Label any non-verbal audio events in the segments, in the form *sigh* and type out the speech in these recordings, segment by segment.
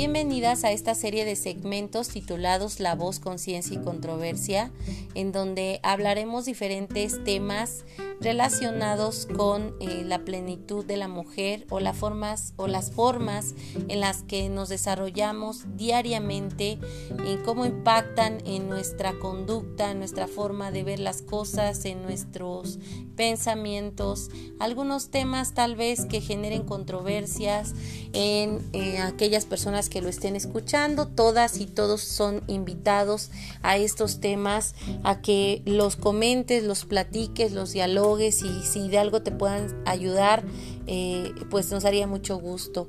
Bienvenidas a esta serie de segmentos titulados La voz, conciencia y controversia, en donde hablaremos diferentes temas relacionados con eh, la plenitud de la mujer o las formas o las formas en las que nos desarrollamos diariamente y cómo impactan en nuestra conducta, en nuestra forma de ver las cosas, en nuestros pensamientos, algunos temas tal vez que generen controversias en eh, aquellas personas que lo estén escuchando, todas y todos son invitados a estos temas, a que los comentes, los platiques, los dialogues y si de algo te puedan ayudar, eh, pues nos haría mucho gusto.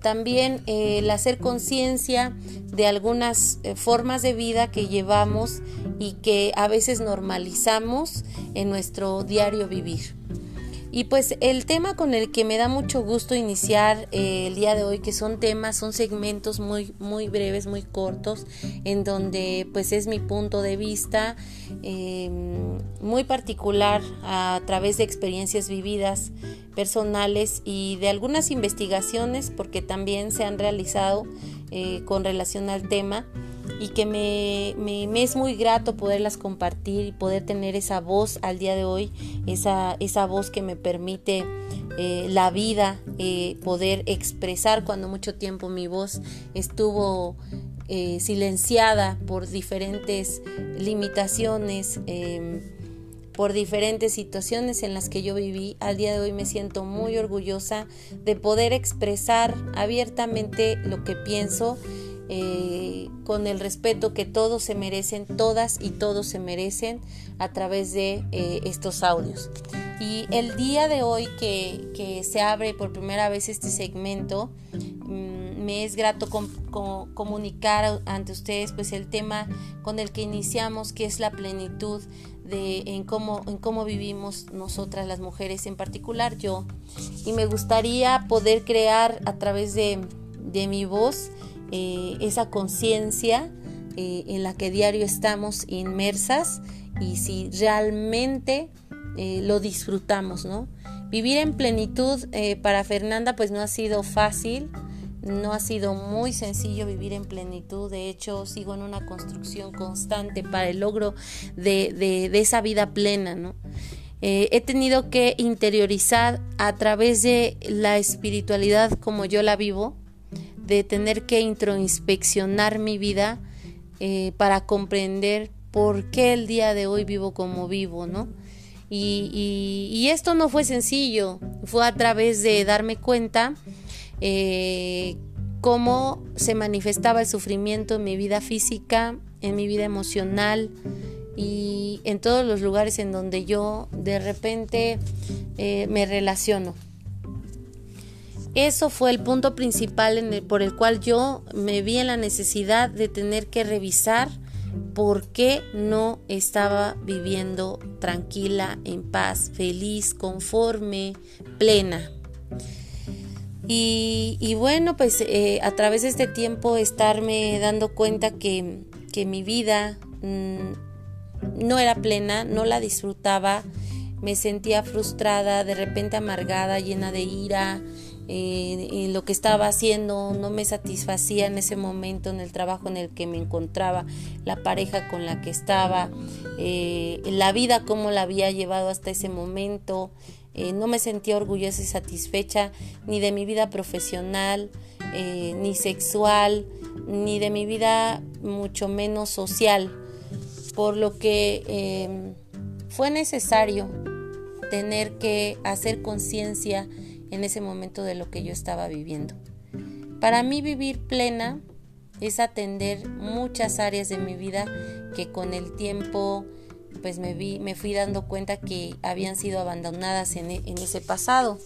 También el hacer conciencia de algunas eh, formas de vida que llevamos y que a veces normalizamos en nuestro diario vivir. Y pues el tema con el que me da mucho gusto iniciar eh, el día de hoy, que son temas, son segmentos muy, muy breves, muy cortos, en donde pues es mi punto de vista em, muy particular a través de experiencias vividas personales y de algunas investigaciones, porque también se han realizado eh, con relación al tema y que me, es muy grato poderlas compartir y poder tener esa voz al día de hoy, esa, esa voz que me permite eh, la vida, eh, poder expresar cuando mucho tiempo mi voz estuvo eh, silenciada por diferentes limitaciones, em, por diferentes situaciones en las que yo viví. Al día de hoy me siento muy orgullosa de poder expresar abiertamente lo que pienso eh, con el respeto que todos se merecen, todas y todos se merecen a través de eh, estos audios. Y el día de hoy que, se abre por primera vez este segmento, mm, me es grato comunicar ante ustedes pues el tema con el que iniciamos, que es la plenitud de en cómo, en cómo vivimos nosotras las mujeres, en particular yo. Y me gustaría poder crear a través de, de mi voz eh, esa conciencia eh, en la que diario estamos inmersas y si realmente eh, lo disfrutamos, ¿no? Vivir en plenitud para Fernanda pues no ha sido fácil, no ha sido muy sencillo vivir en plenitud, de hecho sigo en una construcción constante para el logro de, esa vida plena, ¿no? he tenido que interiorizar a través de la espiritualidad como yo la vivo, de tener que introinspeccionar mi vida eh, para comprender por qué el día de hoy vivo como vivo, ¿no? Y, esto no fue sencillo, fue a través de darme cuenta eh, cómo se manifestaba el sufrimiento en mi vida física, en mi vida emocional y en todos los lugares en donde yo de repente eh, me relaciono. Eso fue el punto principal por el cual yo me vi en la necesidad de tener que revisar por qué no estaba viviendo tranquila, en paz, feliz, conforme, plena. Y, bueno, pues eh, a través de este tiempo estarme dando cuenta que, mi vida mm, no era plena, no la disfrutaba, me sentía frustrada, de repente amargada, llena de ira, eh, lo que estaba haciendo no me satisfacía en ese momento en el trabajo en el que me encontraba, la pareja con la que estaba, eh, la vida como la había llevado hasta ese momento. Eh, no me sentía orgullosa y satisfecha ni de mi vida profesional, ni sexual, ni de mi vida mucho menos social, por lo que fue necesario tener que hacer conciencia en ese momento de lo que yo estaba viviendo. Para mí vivir plena es atender muchas áreas de mi vida que con el tiempo pues me, vi, me fui dando cuenta que habían sido abandonadas en, en ese pasado.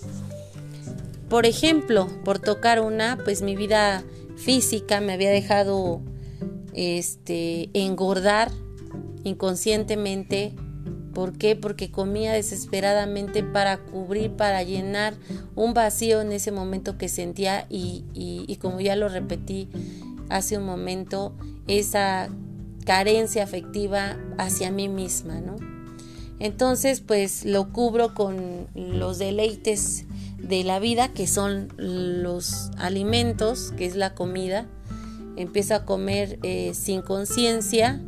Por ejemplo, por tocar una, pues mi vida física me había dejado este engordar inconscientemente ¿Por qué? Porque comía desesperadamente para cubrir, para llenar un vacío en ese momento que sentía y, como ya lo repetí hace un momento, esa carencia afectiva hacia mí misma, ¿no? Entonces, pues lo cubro con los deleites de la vida, que son los alimentos, que es la comida, empiezo a comer eh, sin conciencia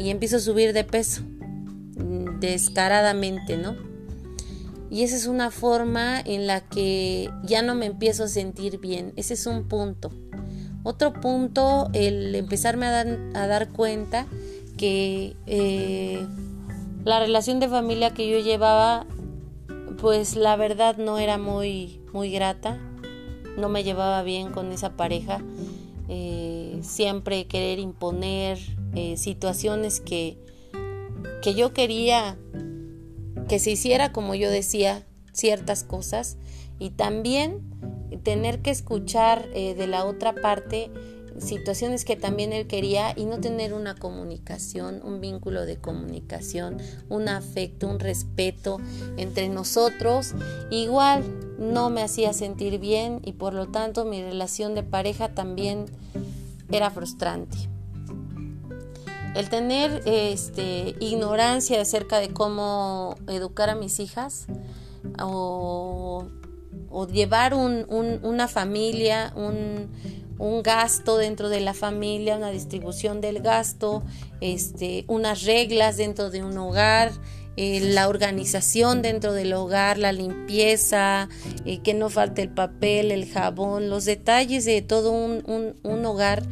y empiezo a subir de peso descaradamente, ¿no? Y esa es una forma en la que ya no me empiezo a sentir bien. Ese es un punto. Otro punto, el empezarme a dar, cuenta que eh, la relación de familia que yo llevaba, pues la verdad no era muy, muy grata. No me llevaba bien con esa pareja. Eh, siempre querer imponer eh, situaciones que, que yo quería que se hiciera como yo decía ciertas cosas y también tener que escuchar eh, de la otra parte situaciones que también él quería y no tener una comunicación, un vínculo de comunicación, un afecto, un respeto entre nosotros, igual no me hacía sentir bien y por lo tanto mi relación de pareja también era frustrante. El tener este, ignorancia acerca de cómo educar a mis hijas o, llevar una familia, un, gasto dentro de la familia, una distribución del gasto, este, unas reglas dentro de un hogar, eh, la organización dentro del hogar, la limpieza, eh, que no falte el papel, el jabón, los detalles de todo un, un hogar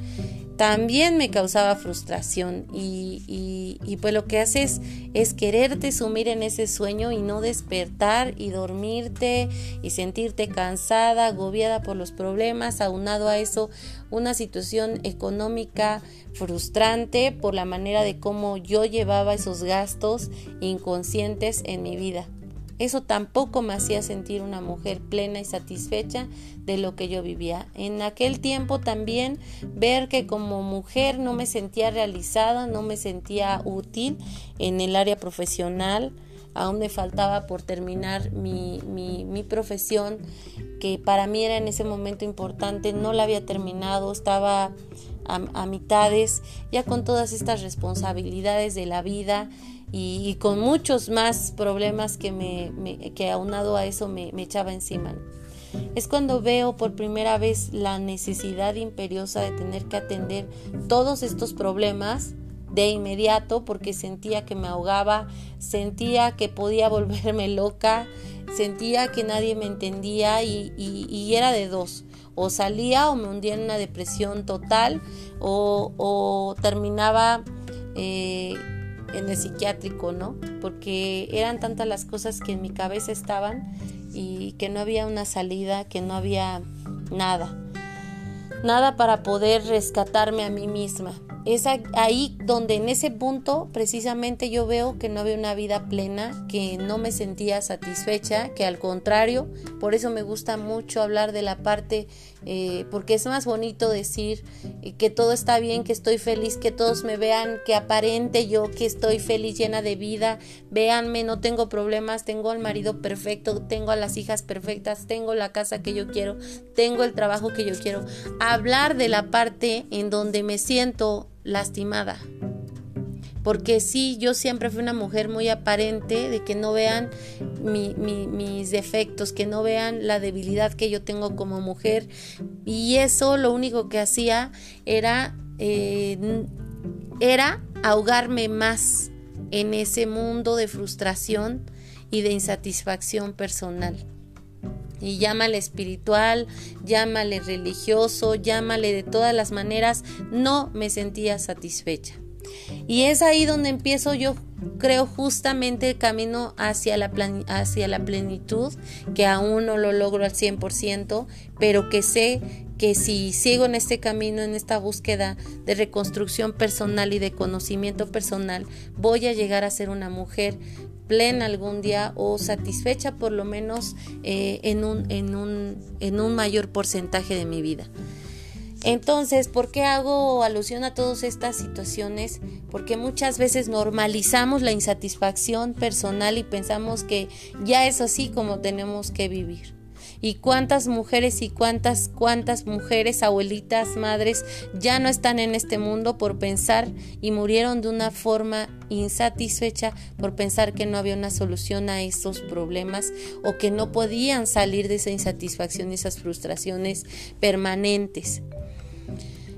también me causaba frustración y, y, pues lo que haces es quererte sumir en ese sueño y no despertar y dormirte y sentirte cansada, agobiada por los problemas, aunado a eso una situación económica frustrante por la manera de cómo yo llevaba esos gastos inconscientes en mi vida. Eso tampoco me hacía sentir una mujer plena y satisfecha de lo que yo vivía. En aquel tiempo también ver que como mujer no me sentía realizada, no me sentía útil en el área profesional, aún me faltaba por terminar mi, mi, profesión, que para mí era en ese momento importante, no la había terminado, estaba a, a mitades, ya con todas estas responsabilidades de la vida y, con muchos más problemas que, me, que aunado a eso me, echaba encima. Es cuando veo por primera vez la necesidad imperiosa de tener que atender todos estos problemas de inmediato porque sentía que me ahogaba, sentía que podía *laughs* volverme loca, sentía que nadie me entendía y, era de dos. O salía o me hundía en una depresión total o, terminaba eh, en el psiquiátrico, ¿no? Porque eran tantas las cosas que en mi cabeza estaban y que no había una salida, que no había nada. Nada para poder rescatarme a mí misma. Es ahí donde en ese punto precisamente yo veo que no había una vida plena, que no me sentía satisfecha, que al contrario, por eso me gusta mucho hablar de la parte, eh, porque es más bonito decir eh, que todo está bien, que estoy feliz, que todos me vean, que aparente yo que estoy feliz, llena de vida, véanme, no tengo problemas, tengo al marido perfecto, tengo a las hijas perfectas, tengo la casa que yo quiero, tengo el trabajo que yo quiero. Hablar de la parte en donde me siento lastimada. Porque sí, yo siempre fui una mujer muy aparente, de que no vean mis defectos, que no vean la debilidad que yo tengo como mujer. Y eso lo único que hacía era, eh, era ahogarme más en ese mundo de frustración y de insatisfacción personal. Y llámale espiritual, llámale religioso, llámale de todas las maneras, no me sentía satisfecha. Y es ahí donde empiezo yo, creo, justamente el camino hacia la, hacia la plenitud, que aún no lo logro al 100%, pero que sé que si sigo en este camino, en esta búsqueda de reconstrucción personal y de conocimiento personal, voy a llegar a ser una mujer plena algún día o satisfecha por lo menos eh, en, un, en, un, en un mayor porcentaje de mi vida. Entonces, ¿por qué hago alusión a todas estas situaciones? Porque muchas veces normalizamos la insatisfacción personal y pensamos que ya es así como tenemos que vivir y cuántas mujeres y cuántas, cuántas mujeres, abuelitas, madres ya no están en este mundo por pensar y murieron de una forma insatisfecha por pensar que no había una solución a esos problemas o que no podían salir de esa insatisfacción y esas frustraciones permanentes.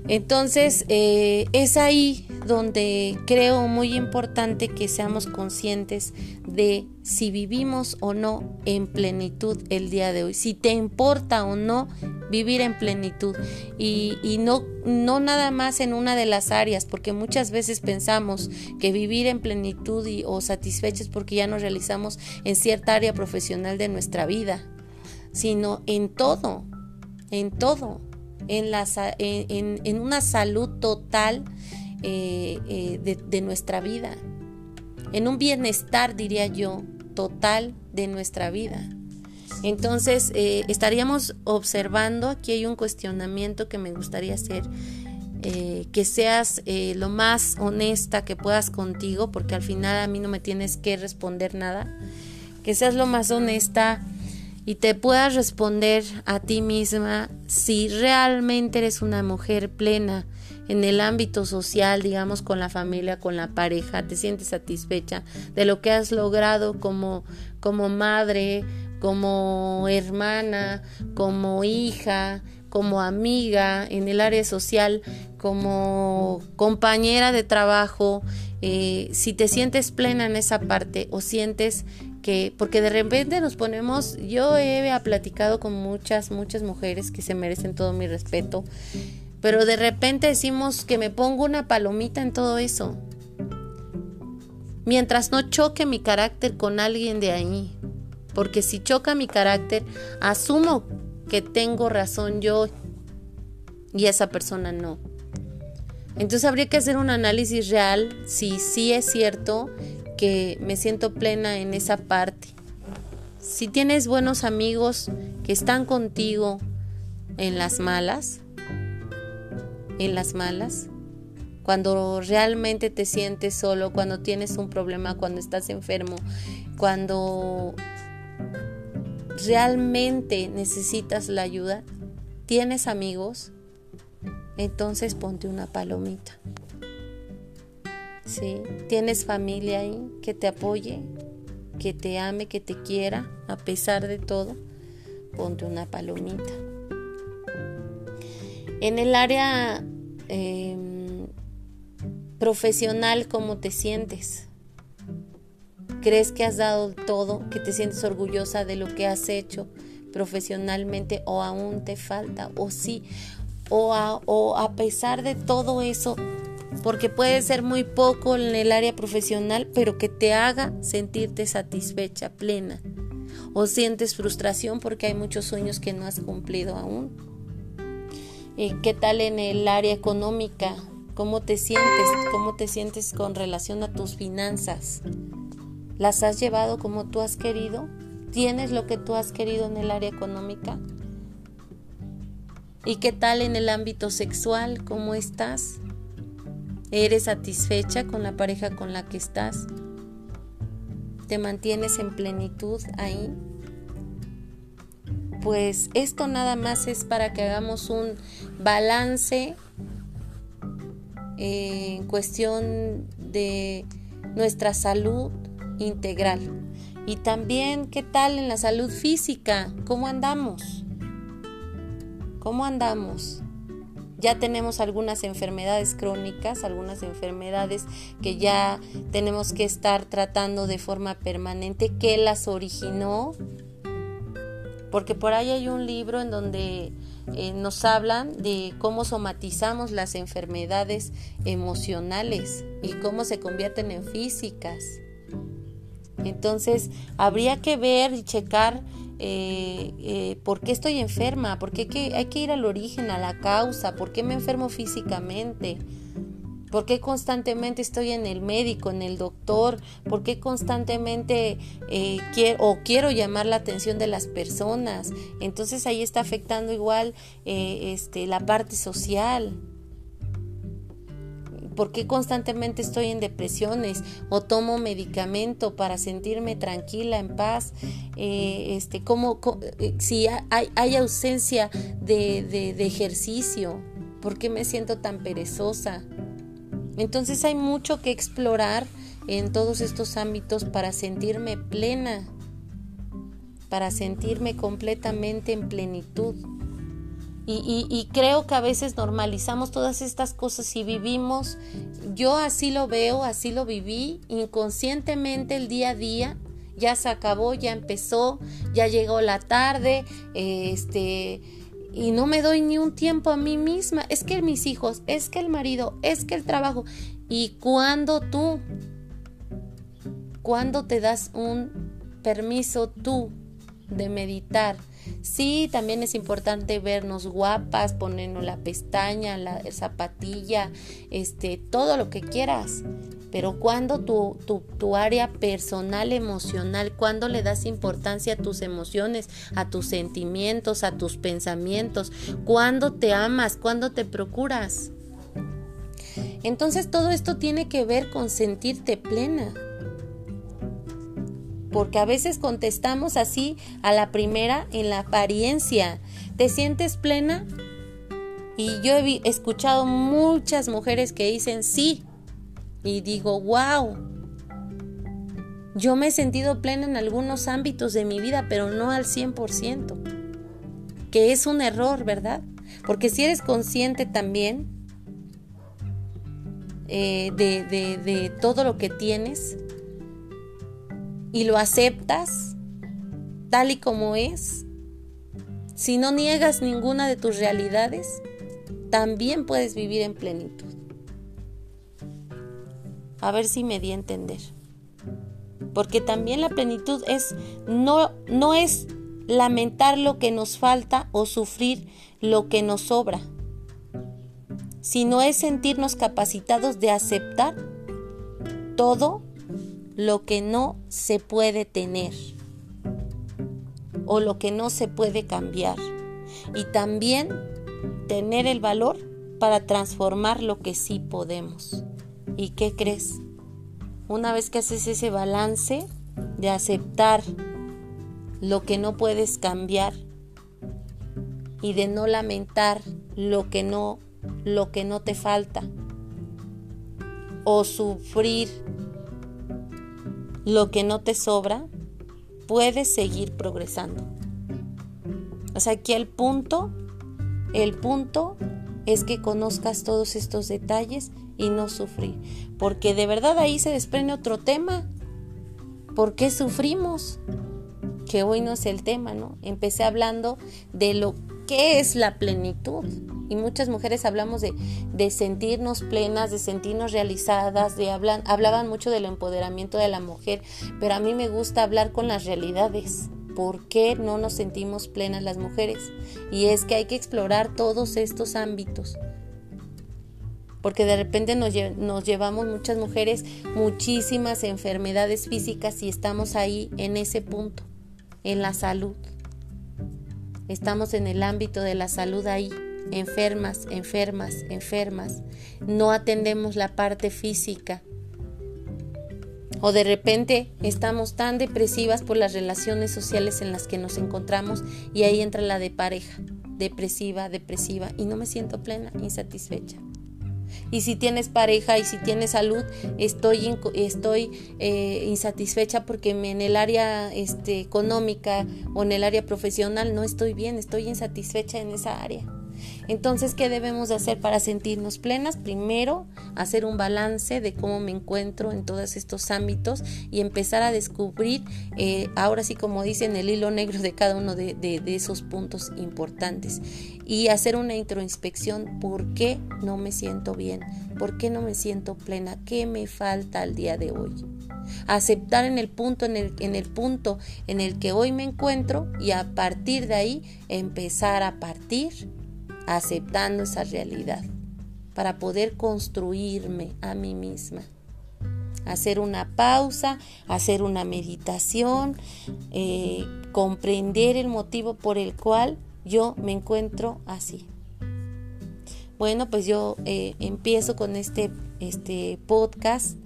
Entonces, eh, es ahí donde creo muy importante que seamos conscientes de si vivimos o no en plenitud el día de hoy, si te importa o no vivir en plenitud. Y, no, no nada más en una de las áreas, porque muchas veces pensamos que vivir en plenitud y, o satisfechos porque ya nos realizamos en cierta área profesional de nuestra vida, sino en todo, en todo en, una salud total eh, eh, de, nuestra vida, en un bienestar, diría yo, total de nuestra vida. Entonces, eh, estaríamos observando, aquí hay un cuestionamiento que me gustaría hacer, que seas lo más honesta que puedas contigo, porque al final a mí no me tienes que responder nada, que seas lo más honesta y te puedas responder a ti misma si realmente eres una mujer plena en el ámbito social, digamos, con la familia, con la pareja, te sientes satisfecha de lo que has logrado como, como madre, como hermana, como hija, como amiga en el área social, como compañera de trabajo, eh, si te sientes plena en esa parte o sientes que, porque de repente nos ponemos, yo he platicado con muchas, muchas mujeres que se merecen todo mi respeto, pero de repente decimos que me pongo una palomita en todo eso. Mientras no choque mi carácter con alguien de ahí. Porque si choca mi carácter, asumo que tengo razón yo y esa persona no. Entonces habría que hacer un análisis real si sí es cierto que me siento plena en esa parte. Si tienes buenos amigos que están contigo en las malas, en las malas, cuando realmente te sientes solo, cuando tienes un problema, cuando estás enfermo, cuando realmente necesitas la ayuda, tienes amigos, entonces ponte una palomita. ¿Sí? Tienes familia ahí que te apoye, que te ame, que te quiera, a pesar de todo, ponte una palomita. En el área em, profesional, ¿cómo te sientes? ¿Crees que has dado todo, que te sientes orgullosa de lo que has hecho profesionalmente o aún te falta? ¿O sí? ¿O o a pesar de todo eso, porque puede ser muy poco en el área profesional, pero que te haga sentirte satisfecha, plena. O sientes frustración porque hay muchos sueños que no has cumplido aún. ¿Y ¿Qué tal en el área económica? ¿Cómo te sientes? ¿Cómo te sientes con relación a tus finanzas? ¿Las has llevado como tú has querido? ¿Tienes lo que tú has querido en el área económica? ¿Y qué tal en el ámbito sexual? ¿Cómo estás? ¿Eres satisfecha con la pareja con la que estás? ¿Te mantienes en plenitud ahí? Pues esto nada más es para que hagamos un balance en cuestión de nuestra salud integral. Y también, ¿qué tal en la salud física? ¿Cómo andamos? ¿Cómo andamos? Ya tenemos algunas enfermedades crónicas, algunas enfermedades que ya tenemos que estar tratando de forma permanente. ¿Qué las originó? Porque por ahí hay un libro en donde eh, nos hablan de cómo somatizamos las enfermedades emocionales y cómo se convierten en físicas. Entonces, habría que ver y checar eh, eh, por qué estoy enferma, por qué hay que ir al origen, a la causa, por qué me enfermo físicamente, por qué constantemente estoy en el médico, en el doctor, por qué constantemente eh, quiero o quiero llamar la atención de las personas. Entonces ahí está afectando igual este, la parte social. ¿Por qué constantemente estoy en depresiones o tomo medicamento para sentirme tranquila, en paz? Eh, este, ¿cómo, eh, si hay, ausencia de, de ejercicio, ¿por qué me siento tan perezosa? Entonces hay mucho que explorar en todos estos ámbitos para sentirme plena, para sentirme completamente en plenitud. Y, creo que a veces normalizamos todas estas cosas y vivimos, yo así lo veo, así lo viví, inconscientemente el día a día, ya se acabó, ya empezó, ya llegó la tarde, este, y no me doy ni un tiempo a mí misma. Es que mis hijos, es que el marido, es que el trabajo. ¿Y cuando tú? ¿Cuándo te das un permiso tú de meditar? Sí, también es importante vernos guapas, ponernos la pestaña, la zapatilla, este, todo lo que quieras. Pero cuando tu, tu, tu, área personal, emocional, cuando le das importancia a tus emociones, a tus sentimientos, a tus pensamientos, cuando te amas, cuando te procuras. Entonces todo esto tiene que ver con sentirte plena. Porque a veces contestamos así a la primera en la apariencia. ¿Te sientes plena? Y yo he escuchado muchas mujeres que dicen sí. Y digo, wow. Yo me he sentido plena en algunos ámbitos de mi vida, pero no al 100%. Que es un error, ¿verdad? Porque si eres consciente también eh, de, de todo lo que tienes y lo aceptas tal y como es, si no niegas ninguna de tus realidades, también puedes vivir en plenitud. A ver si me di a entender. Porque también la plenitud es no, no es lamentar lo que nos falta o sufrir lo que nos sobra sino es sentirnos capacitados de aceptar todo lo que no se puede tener o lo que no se puede cambiar. Y también tener el valor para transformar lo que sí podemos. ¿Y qué crees? Una vez que haces ese balance de aceptar lo que no puedes cambiar y de no lamentar lo que no lo que no te falta o sufrir lo que no te sobra, puedes seguir progresando. O sea, aquí el punto, el punto es que conozcas todos estos detalles y no sufrir. Porque de verdad ahí se desprende otro tema. ¿Por qué sufrimos? Que hoy no es el tema, ¿no? Empecé hablando de lo que es la plenitud y muchas mujeres hablamos de, de sentirnos plenas, de sentirnos realizadas, de hablan, hablaban mucho del empoderamiento de la mujer, pero a mí me gusta hablar con las realidades. ¿Por qué no nos sentimos plenas las mujeres? Y es que hay que explorar todos estos ámbitos. Porque de repente nos, nos llevamos muchas mujeres muchísimas enfermedades físicas y estamos ahí en ese punto, en la salud. Estamos en el ámbito de la salud ahí enfermas, enfermas, enfermas. No atendemos la parte física. O de repente estamos tan depresivas por las relaciones sociales en las que nos encontramos y ahí entra la de pareja, depresiva, depresiva y no me siento plena, insatisfecha. Y si tienes pareja y si tienes salud, estoy, eh, insatisfecha porque en el área este, económica o en el área profesional no estoy bien, estoy insatisfecha en esa área. Entonces, ¿qué debemos de hacer para sentirnos plenas? Primero, hacer un balance de cómo me encuentro en todos estos ámbitos y empezar a descubrir, eh, ahora sí como dicen, el hilo negro de cada uno de, esos puntos importantes y hacer una introspección, ¿por qué no me siento bien? ¿Por qué no me siento plena? ¿Qué me falta al día de hoy? aceptar en el punto en el punto en el que hoy me encuentro y a partir de ahí empezar a partir aceptando esa realidad para poder construirme a mí misma. Hacer una pausa, hacer una meditación, eh, comprender el motivo por el cual yo me encuentro así. Bueno, pues yo eh, empiezo con este, este podcast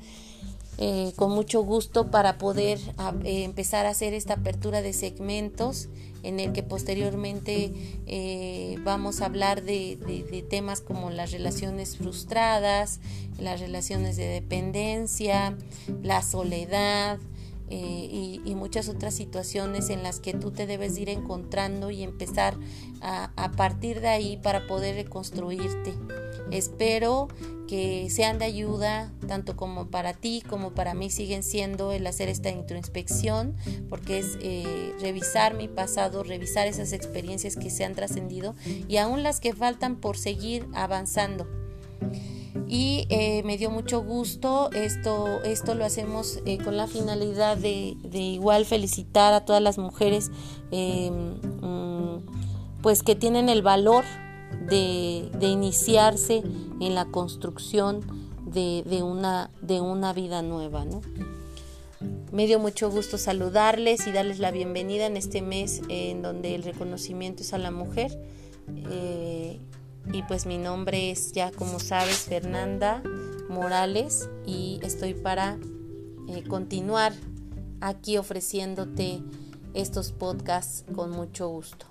eh, con mucho gusto para poder empezar a hacer esta apertura de segmentos en el que posteriormente eh, vamos a hablar de, temas como las relaciones frustradas, las relaciones de dependencia, la soledad, eh, y, muchas otras situaciones en las que tú te debes ir encontrando y empezar a, a partir de ahí para poder reconstruirte. Espero que sean de ayuda tanto como para ti como para mí siguen siendo el hacer esta introspección porque es eh, revisar mi pasado, revisar esas experiencias que se han trascendido y aún las que faltan por seguir avanzando y eh, me dio mucho gusto. Esto, esto lo hacemos eh, con la finalidad de, igual felicitar a todas las mujeres mm, pues que tienen el valor de, iniciarse en la construcción de, una, de una vida nueva. Me dio mucho gusto saludarles y darles la bienvenida en este mes en donde el reconocimiento es a la mujer. Eh, y pues mi nombre es ya como sabes Fernanda Morales y estoy para eh, continuar aquí ofreciéndote estos podcasts con mucho gusto.